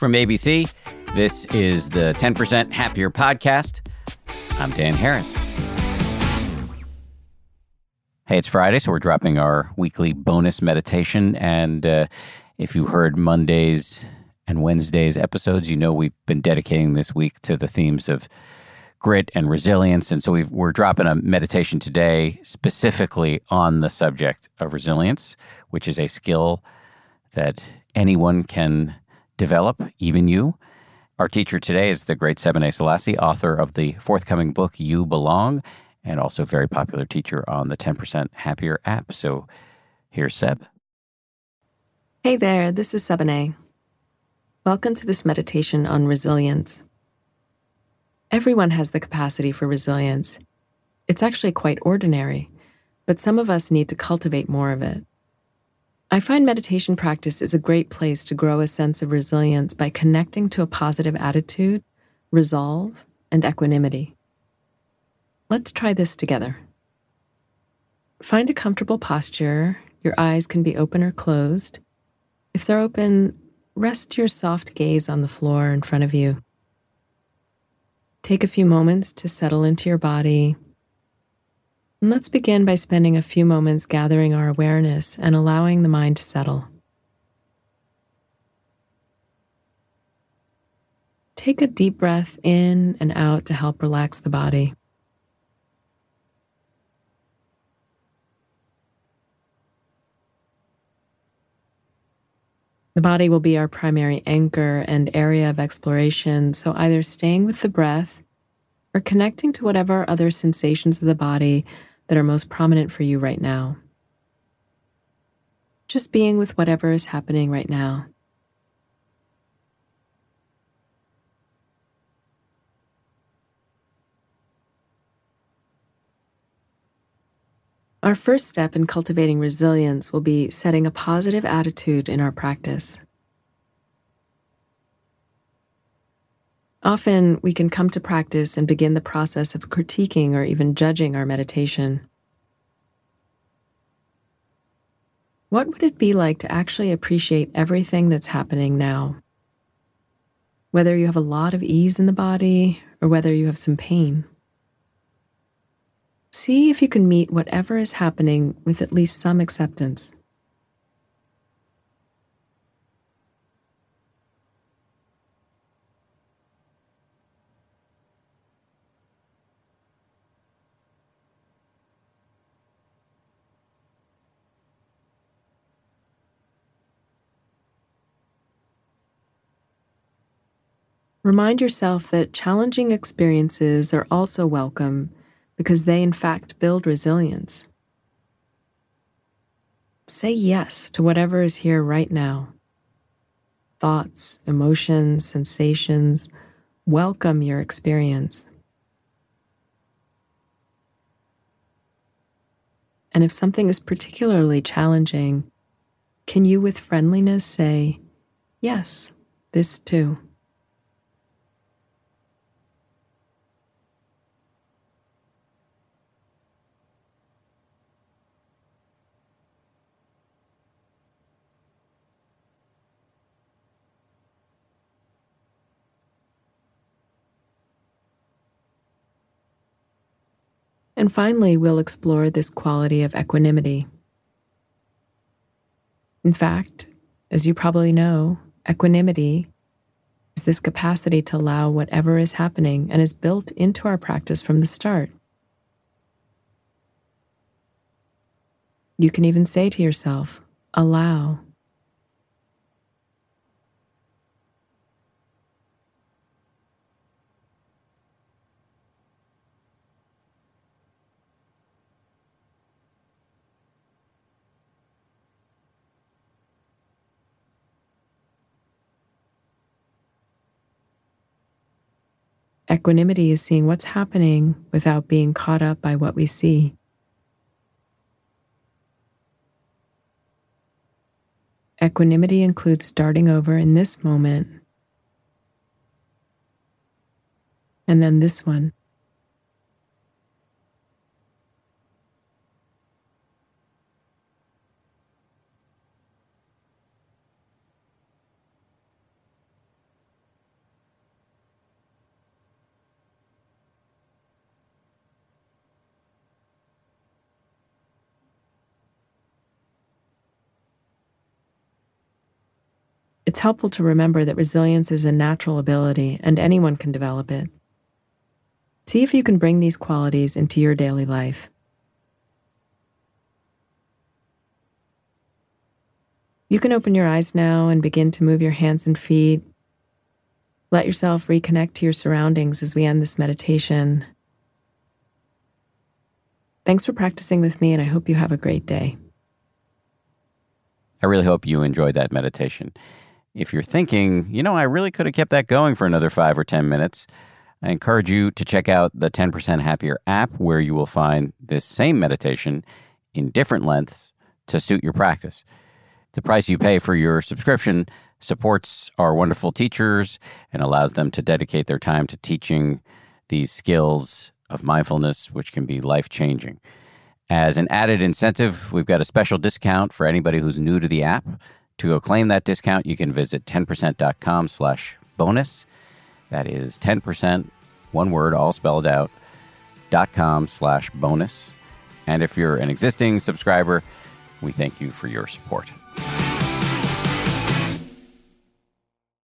from ABC. This is the 10% Happier Podcast. I'm Dan Harris. Hey, it's Friday, so we're dropping our weekly bonus meditation. And uh, if you heard Monday's and Wednesday's episodes, you know we've been dedicating this week to the themes of grit and resilience. And so we are dropping a meditation today specifically on the subject of resilience, which is a skill that anyone can develop, even you. Our teacher today is the great Sebene Selassie, author of the forthcoming book, You Belong, and also very popular teacher on the 10% Happier app. So here's Seb. Hey there, this is Sebene. Welcome to this meditation on resilience. Everyone has the capacity for resilience. It's actually quite ordinary, but some of us need to cultivate more of it. I find meditation practice is a great place to grow a sense of resilience by connecting to a positive attitude, resolve, and equanimity. Let's try this together. Find a comfortable posture. Your eyes can be open or closed. If they're open, rest your soft gaze on the floor in front of you. Take a few moments to settle into your body. Let's begin by spending a few moments gathering our awareness and allowing the mind to settle. Take a deep breath in and out to help relax the body. The body will be our primary anchor and area of exploration, so either staying with the breath or connecting to whatever other sensations of the body that are most prominent for you right now. Just being with whatever is happening right now. Our first step in cultivating resilience will be setting a positive attitude in our practice. Often we can come to practice and begin the process of critiquing or even judging our meditation. What would it be like to actually appreciate everything that's happening now? Whether you have a lot of ease in the body or whether you have some pain. See if you can meet whatever is happening with at least some acceptance. Remind yourself that challenging experiences are also welcome because they, in fact, build resilience. Say yes to whatever is here right now. Thoughts, emotions, sensations, welcome your experience. And if something is particularly challenging, can you with friendliness say, Yes, this too? And finally, we'll explore this quality of equanimity. In fact, as you probably know, equanimity is this capacity to allow whatever is happening and is built into our practice from the start. You can even say to yourself, allow. Equanimity is seeing what's happening without being caught up by what we see. Equanimity includes starting over in this moment and then this one. It's helpful to remember that resilience is a natural ability and anyone can develop it. See if you can bring these qualities into your daily life. You can open your eyes now and begin to move your hands and feet. Let yourself reconnect to your surroundings as we end this meditation. Thanks for practicing with me, and I hope you have a great day. I really hope you enjoyed that meditation. If you're thinking, you know, I really could have kept that going for another five or 10 minutes, I encourage you to check out the 10% Happier app, where you will find this same meditation in different lengths to suit your practice. The price you pay for your subscription supports our wonderful teachers and allows them to dedicate their time to teaching these skills of mindfulness, which can be life changing. As an added incentive, we've got a special discount for anybody who's new to the app. To go claim that discount, you can visit 10%.com slash bonus. That is 10%, one word, all spelled out, dot com slash bonus. And if you're an existing subscriber, we thank you for your support.